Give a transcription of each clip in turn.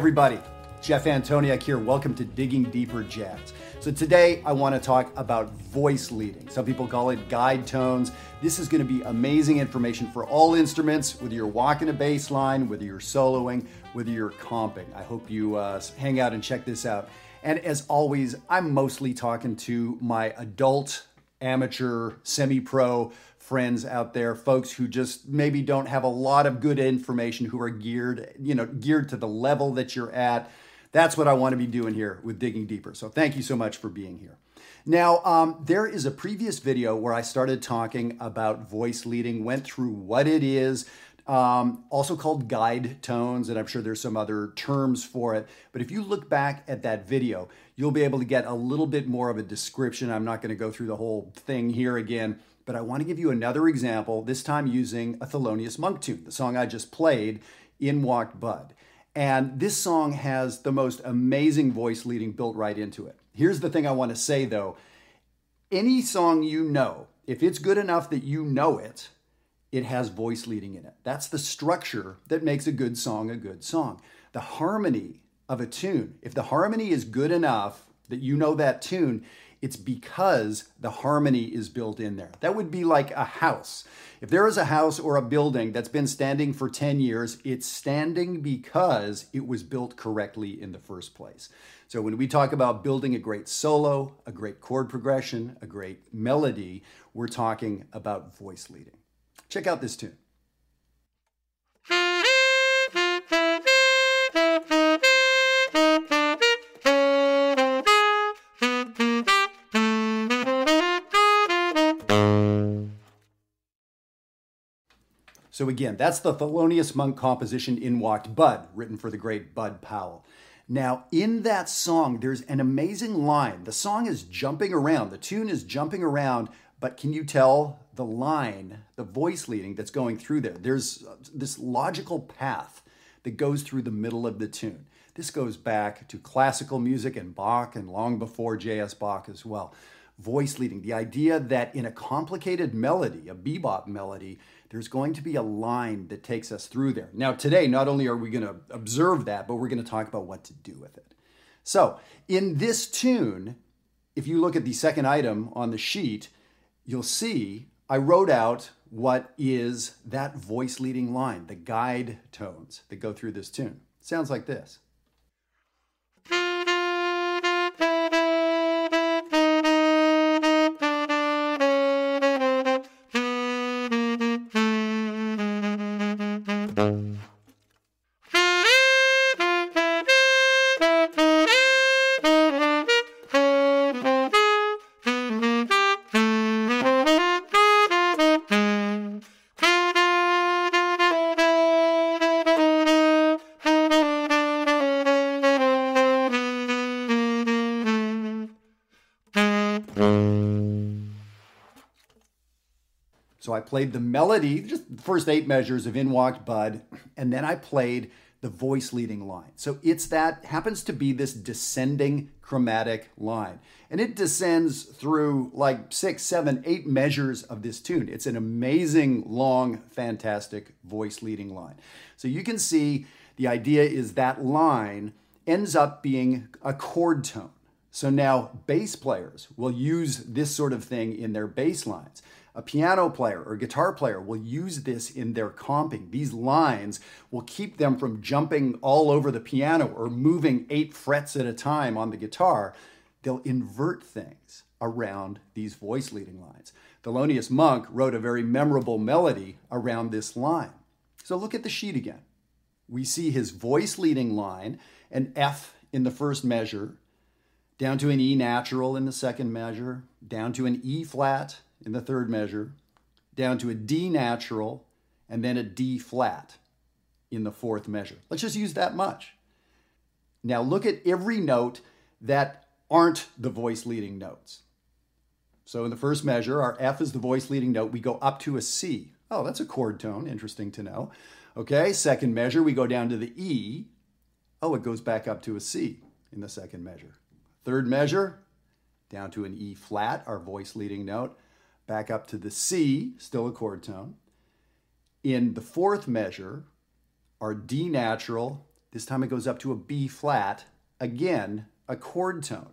Everybody. Jeff Antoniuk here. Welcome to Digging Deeper Jazz. So, today I want to talk about voice leading. Some people call it guide tones. This is going to be amazing information for all instruments, whether you're walking a bass line, whether you're soloing, whether you're comping. I hope you uh, hang out and check this out. And as always, I'm mostly talking to my adult, amateur, semi pro friends out there, folks who just maybe don't have a lot of good information, who are geared, you know, geared to the level that you're at. That's what I want to be doing here with Digging Deeper. So thank you so much for being here. Now, um, there is a previous video where I started talking about voice leading, went through what it is, um, also called guide tones, and I'm sure there's some other terms for it. But if you look back at that video, you'll be able to get a little bit more of a description. I'm not going to go through the whole thing here again, but I want to give you another example, this time using a Thelonious Monk tune, the song I just played, In Walked Bud. And this song has the most amazing voice leading built right into it. Here's the thing I want to say though any song you know, if it's good enough that you know it, it has voice leading in it. That's the structure that makes a good song a good song. The harmony of a tune, if the harmony is good enough that you know that tune, it's because the harmony is built in there. That would be like a house. If there is a house or a building that's been standing for 10 years, it's standing because it was built correctly in the first place. So when we talk about building a great solo, a great chord progression, a great melody, we're talking about voice leading. Check out this tune. So again, that's the Thelonious Monk composition In Walked Bud, written for the great Bud Powell. Now, in that song, there's an amazing line. The song is jumping around, the tune is jumping around, but can you tell the line, the voice leading that's going through there? There's uh, this logical path that goes through the middle of the tune. This goes back to classical music and Bach and long before J.S. Bach as well. Voice leading, the idea that in a complicated melody, a bebop melody, there's going to be a line that takes us through there. Now, today, not only are we going to observe that, but we're going to talk about what to do with it. So, in this tune, if you look at the second item on the sheet, you'll see I wrote out what is that voice leading line, the guide tones that go through this tune. Sounds like this. So I played the melody, just the first eight measures of In Walked Bud, and then I played the voice leading line. So it's that happens to be this descending chromatic line. And it descends through like six, seven, eight measures of this tune. It's an amazing, long, fantastic voice leading line. So you can see the idea is that line ends up being a chord tone. So now bass players will use this sort of thing in their bass lines. A piano player or guitar player will use this in their comping. These lines will keep them from jumping all over the piano or moving eight frets at a time on the guitar. They'll invert things around these voice leading lines. Thelonious Monk wrote a very memorable melody around this line. So look at the sheet again. We see his voice leading line, an F in the first measure, down to an E natural in the second measure, down to an E flat in the third measure, down to a D natural, and then a D flat in the fourth measure. Let's just use that much. Now look at every note that aren't the voice leading notes. So in the first measure, our F is the voice leading note. We go up to a C. Oh, that's a chord tone. Interesting to know. Okay, second measure, we go down to the E. Oh, it goes back up to a C in the second measure. Third measure, down to an E flat, our voice leading note back up to the C, still a chord tone. In the fourth measure, our D natural This time it goes up to a B flat, again, a chord tone.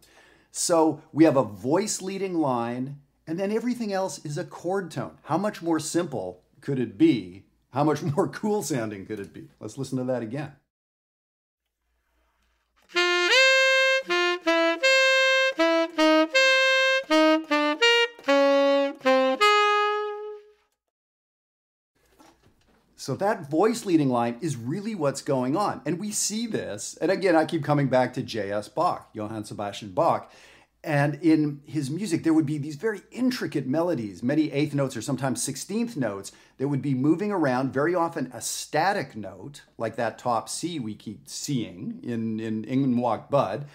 So we have a voice leading line, and then everything else is a chord tone. How much more simple could it be? How much more cool sounding could it be? Let's listen to that again. So that voice leading line is really what's going on. And we see this. And again, I keep coming back to J.S. Bach, Johann Sebastian Bach. And in his music, there would be these very intricate melodies, many eighth notes or sometimes 16th notes that would be moving around, very often a static note, like that top C we keep seeing in, in In Walk Bud,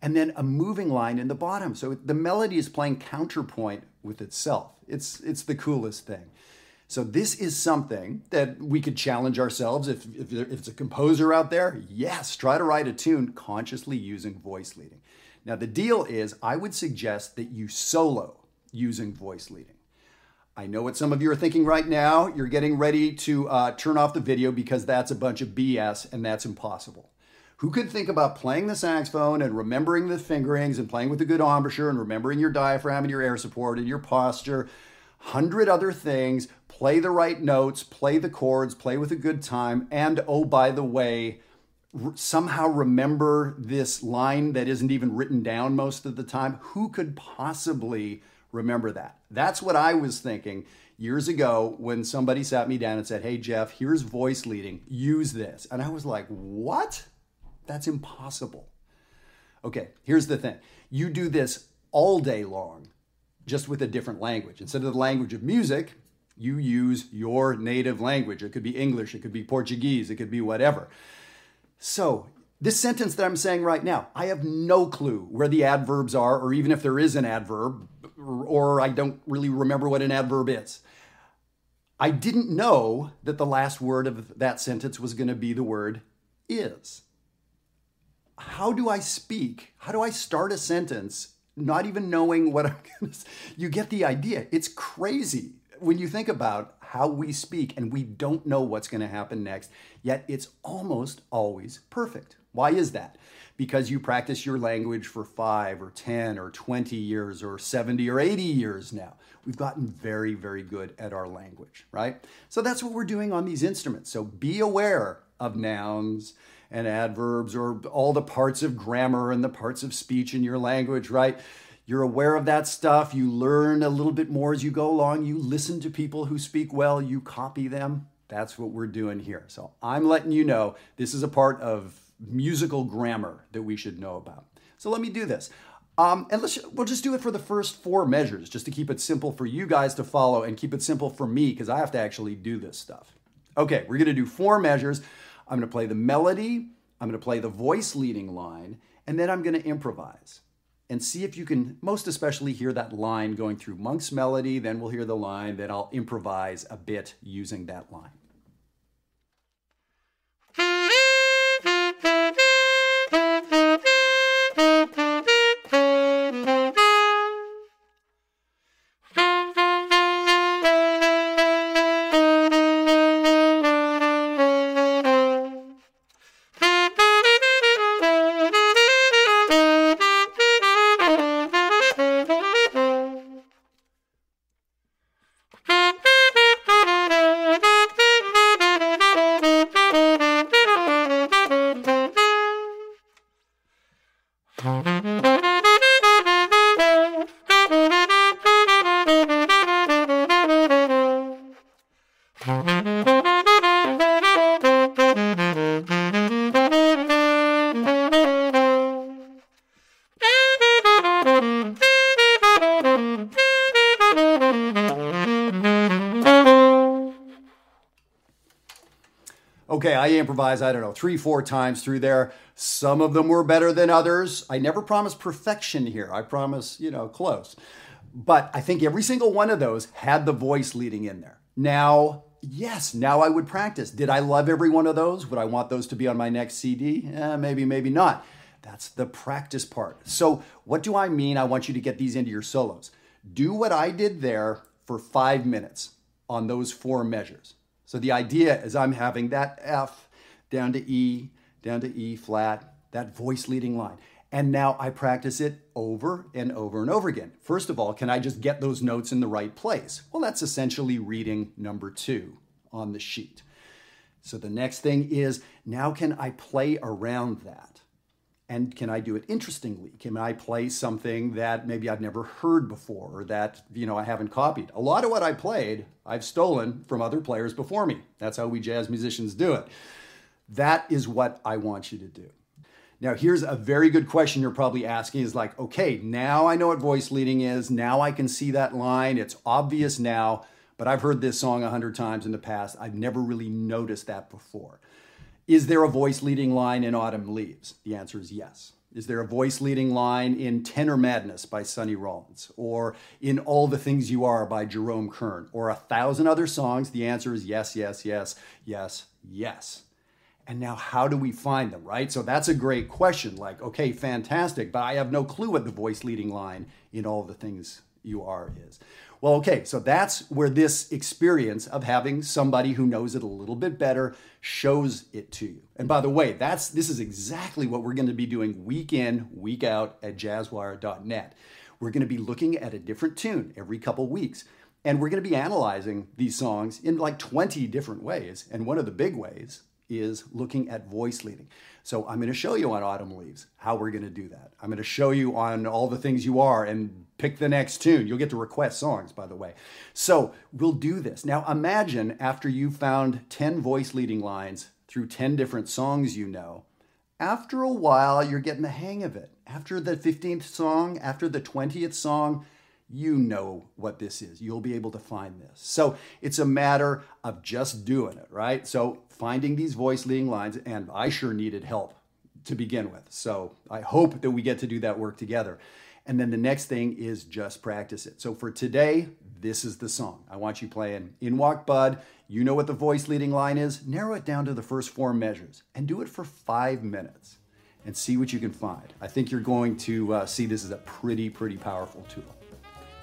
and then a moving line in the bottom. So the melody is playing counterpoint with itself. It's, it's the coolest thing. So this is something that we could challenge ourselves if, if, if, it's a composer out there. Yes, try to write a tune consciously using voice leading. Now the deal is I would suggest that you solo using voice leading. I know what some of you are thinking right now. You're getting ready to uh, turn off the video because that's a bunch of BS and that's impossible. Who could think about playing the saxophone and remembering the fingerings and playing with a good embouchure and remembering your diaphragm and your air support and your posture hundred other things, play the right notes, play the chords, play with a good time, and oh, by the way, somehow remember this line that isn't even written down most of the time. Who could possibly remember that? That's what I was thinking years ago when somebody sat me down and said, Hey, Jeff, here's voice leading, use this. And I was like, What? That's impossible. Okay, here's the thing you do this all day long just with a different language. Instead of the language of music, you use your native language. It could be English, it could be Portuguese, it could be whatever. So, this sentence that I'm saying right now, I have no clue where the adverbs are, or even if there is an adverb, or I don't really remember what an adverb is. I didn't know that the last word of that sentence was going to be the word is. How do I speak? How do I start a sentence not even knowing what I'm going to say. You get the idea. It's crazy when you think about how we speak and we don't know what's going to happen next, yet it's almost always perfect. Why is that? Because you practice your language for five or 10 or 20 years or 70 or 80 years now. We've gotten very, very good at our language, right? So that's what we're doing on these instruments. So be aware of nouns and adverbs or all the parts of grammar and the parts of speech in your language, right? You're aware of that stuff. You learn a little bit more as you go along. You listen to people who speak well, you copy them. That's what we're doing here. So I'm letting you know this is a part of musical grammar that we should know about. So let me do this. Um, and let's we'll just do it for the first four measures, just to keep it simple for you guys to follow and keep it simple for me because I have to actually do this stuff. Okay, we're gonna do four measures. I'm going to play the melody, I'm going to play the voice leading line, and then I'm going to improvise and see if you can most especially hear that line going through Monk's melody. Then we'll hear the line, then I'll improvise a bit using that line. Okay, I improvised, I don't know, three, four times through there. Some of them were better than others. I never promised perfection here. I promise, you know, close. But I think every single one of those had the voice leading in there. Now, yes, now I would practice. Did I love every one of those? Would I want those to be on my next CD? Eh, maybe, maybe not. That's the practice part. So, what do I mean? I want you to get these into your solos. Do what I did there for five minutes on those four measures. So the idea is I'm having that F down to E, down to E flat, that voice leading line. And now I practice it over and over and over again. First of all, can I just get those notes in the right place? Well, that's essentially reading number two on the sheet. So the next thing is now can I play around that? And can I do it interestingly? Can I play something that maybe I've never heard before or that, you know, I haven't copied? A lot of what I played, I've stolen from other players before me. That's how we jazz musicians do it. That is what I want you to do. Now, here's a very good question you're probably asking is like, okay, now I know what voice leading is. Now I can see that line. It's obvious now, but I've heard this song a hundred times in the past. I've never really noticed that before. Is there a voice leading line in Autumn Leaves? The answer is yes. Is there a voice leading line in Tenor Madness by Sonny Rollins? Or in All the Things You Are by Jerome Kern? Or a thousand other songs? The answer is yes, yes, yes, yes, yes. And now, how do we find them, right? So that's a great question. Like, okay, fantastic, but I have no clue what the voice leading line in All the Things You Are is. Well, okay, so that's where this experience of having somebody who knows it a little bit better shows it to you. And by the way, that's this is exactly what we're going to be doing week in, week out at jazzwire.net. We're going to be looking at a different tune every couple weeks. And we're going to be analyzing these songs in like 20 different ways. And one of the big ways is looking at voice leading. So I'm going to show you on Autumn Leaves how we're going to do that. I'm going to show you on all the things you are and pick the next tune. You'll get to request songs, by the way. So we'll do this. Now imagine after you found 10 voice leading lines through 10 different songs you know, after a while you're getting the hang of it. After the 15th song, after the 20th song, you know what this is. You'll be able to find this. So it's a matter of just doing it, right? So finding these voice leading lines, and I sure needed help to begin with. So I hope that we get to do that work together. And then the next thing is just practice it. So for today, this is the song. I want you playing In Walk Bud. You know what the voice leading line is. Narrow it down to the first four measures and do it for five minutes and see what you can find. I think you're going to uh, see this as a pretty, pretty powerful tool.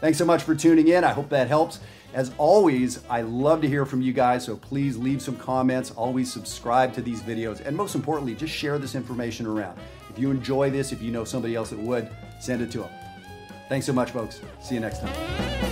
Thanks so much for tuning in. I hope that helps. As always, I love to hear from you guys, so please leave some comments. Always subscribe to these videos, and most importantly, just share this information around. If you enjoy this, if you know somebody else that would, send it to them. Thanks so much, folks. See you next time.